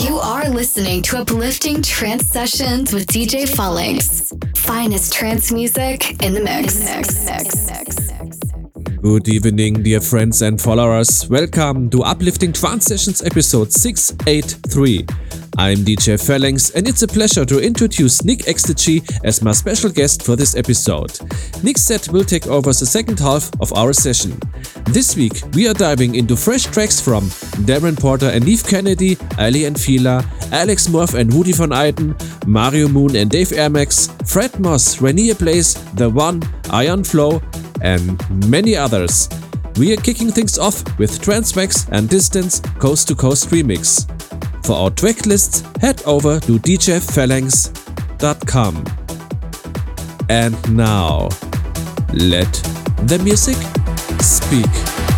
You are listening to uplifting trance sessions with DJ Phalanx. Finest trance music in the mix Good evening, dear friends and followers. Welcome to Uplifting Trance Sessions episode 683. I'm DJ Phalanx and it's a pleasure to introduce NickXTG as my special guest for this episode. Nick's set will take over the second half of our session. This week we are diving into fresh tracks from Darren Porter and Neev Kennedy, Aly and Fila, Alex M.O.R.P.H. and Woody van Eyden, Mario Moon and Dave AirmaX, Fredd Moz, Rene Ablaze, Th3 One, Aion Flow, and many others. We are kicking things off with Trance Wax and Distance Coast 2 Coast remix. For our track lists, head over to djphalanx.com. And now, let the music speak.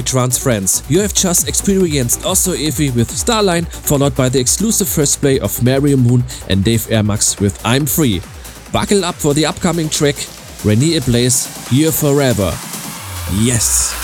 Trance friends, you have just experienced Ozo Effy with Starline, followed by the exclusive first play of Mario Moon and Dave AirmaX with I'm Free. Buckle up for the upcoming track, Rene Ablaze, Here Forever. Yes!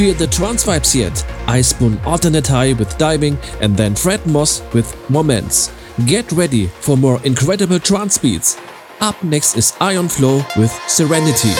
Feel the trance vibes yet? I spoon Alternate High with diving and then Fredd Moz with Moments. Get ready for more incredible trance beats. Up next is Aion Flow with Serenity.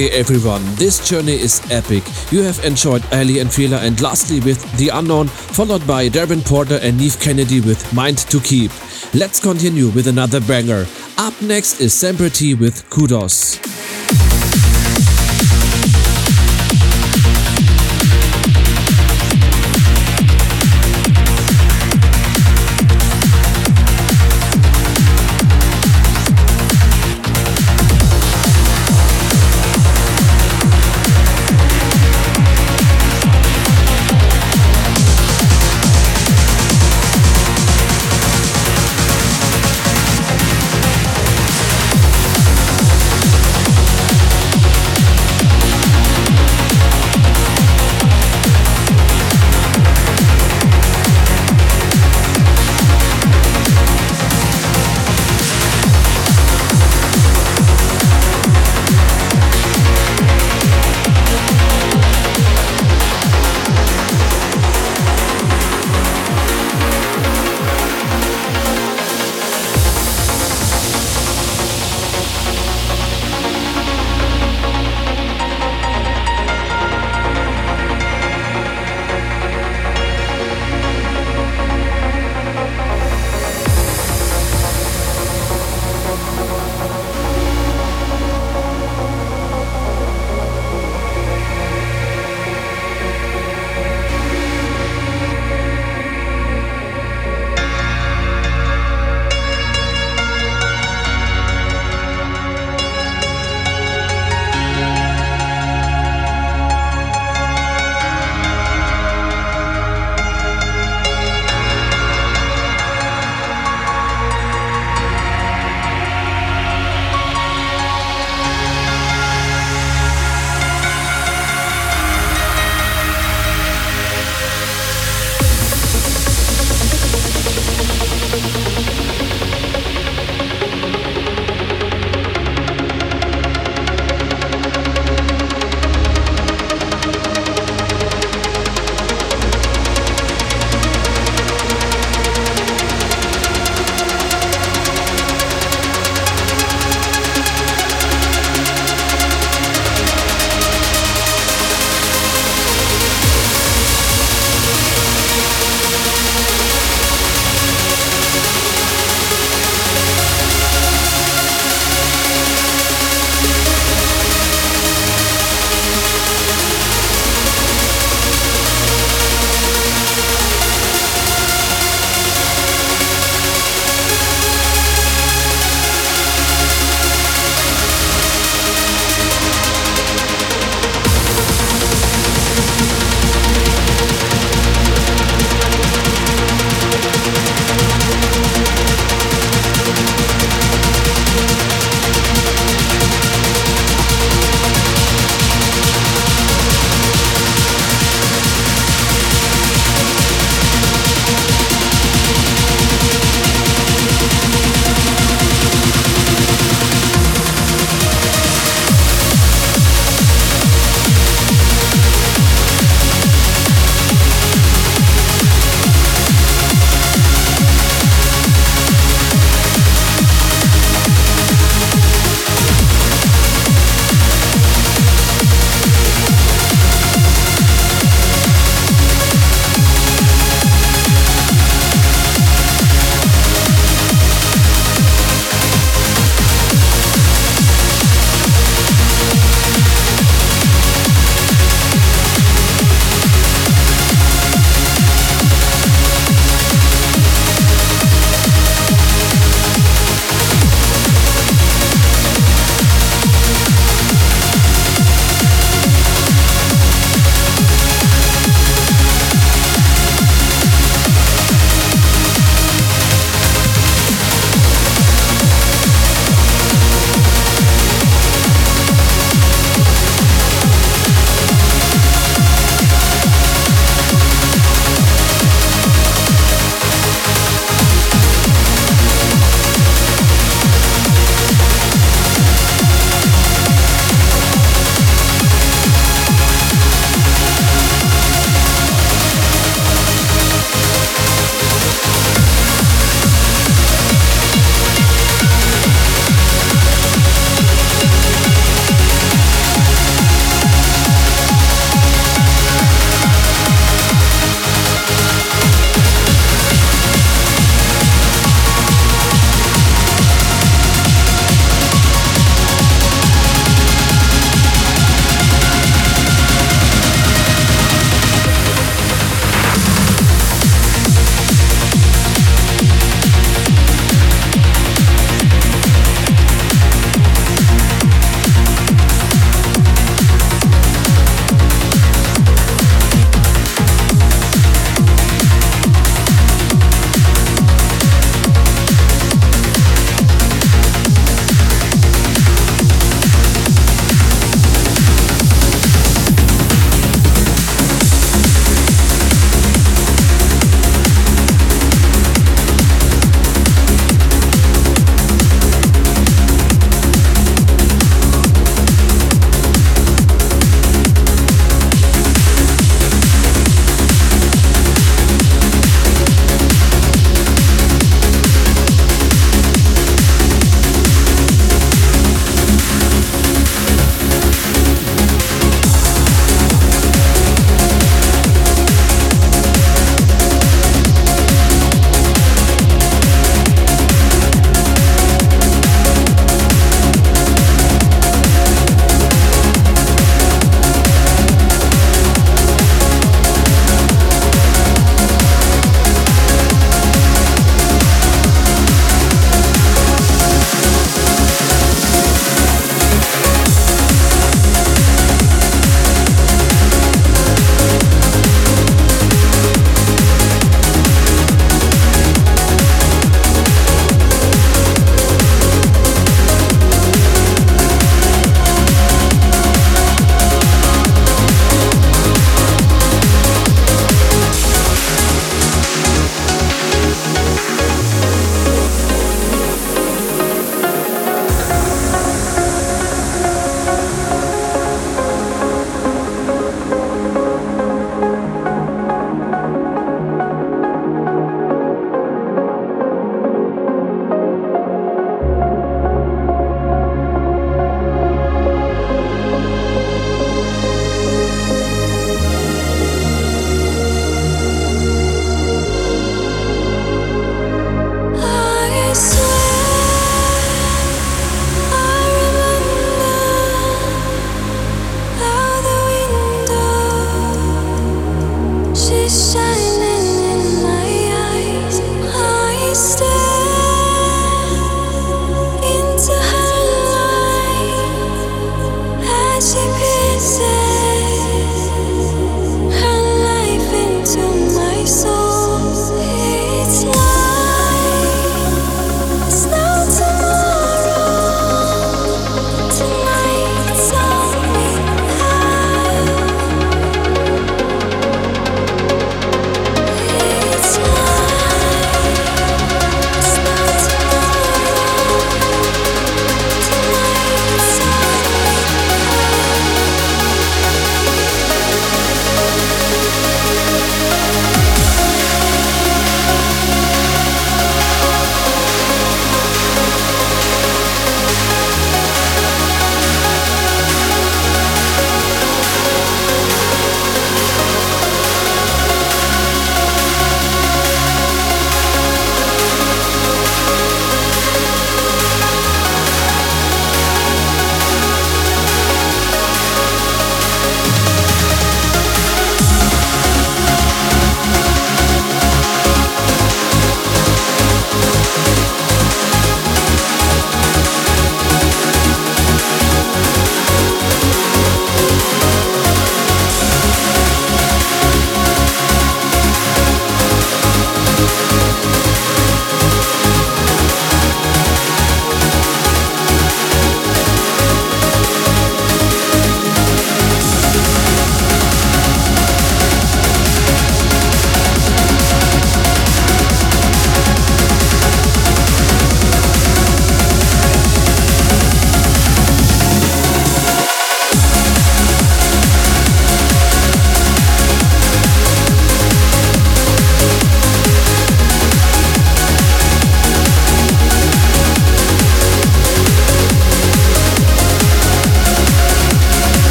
Okay, everyone, this journey is epic. You have enjoyed Aly and Fila, and lastly with The Unknown, followed by Darren Porter and Neev Kennedy with Mind to Keep. Let's continue with another banger. Up next is Semper with Kudos.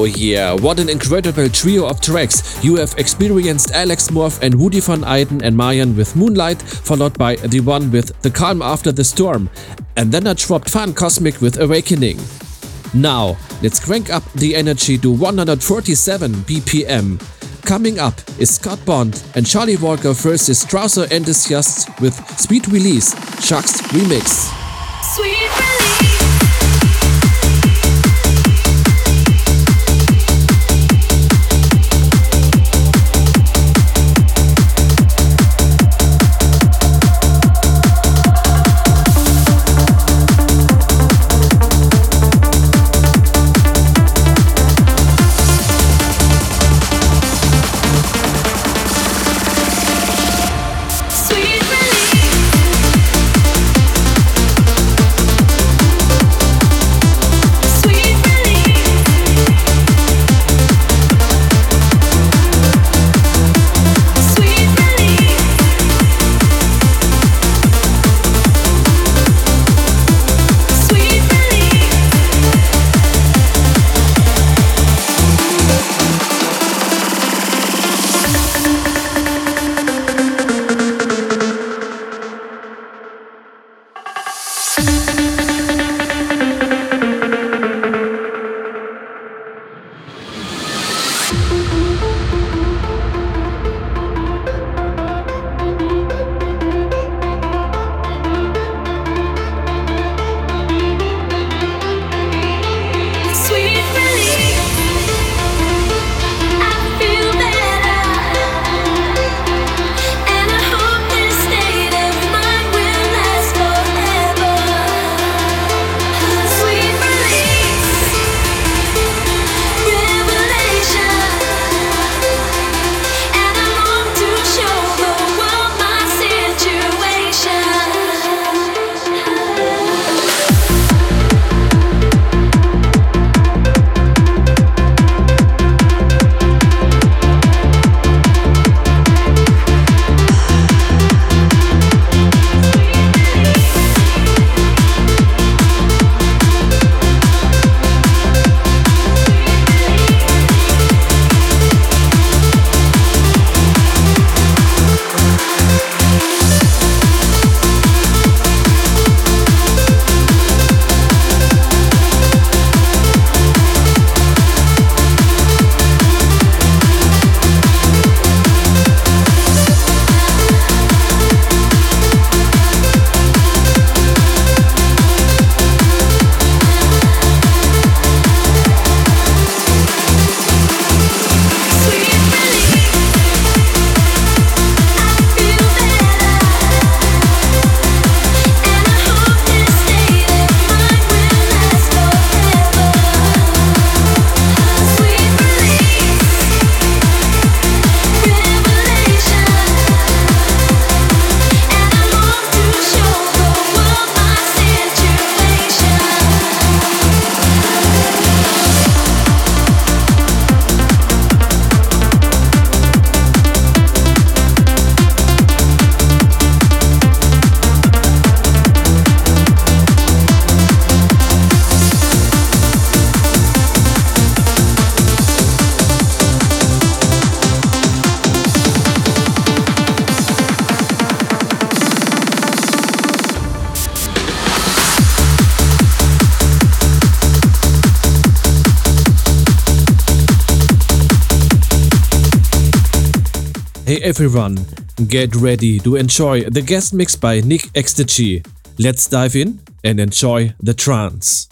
Oh yeah, what an incredible trio of tracks. You have experienced Alex M.O.R.P.H and Woody van Eyden and Mayan with Moonlight, followed by Th3 One with The Calm After the Storm. And then I dropped Fun Cosmic with Awakening. Now, let's crank up the energy to 147 BPM. Coming up is Scott Bond and Charlie Walker versus Trouser Enthusiasts with Speed Release, Chuck's Remix. Everyone, get ready to enjoy the guest mix by Nick XTG. Let's dive in and enjoy the trance.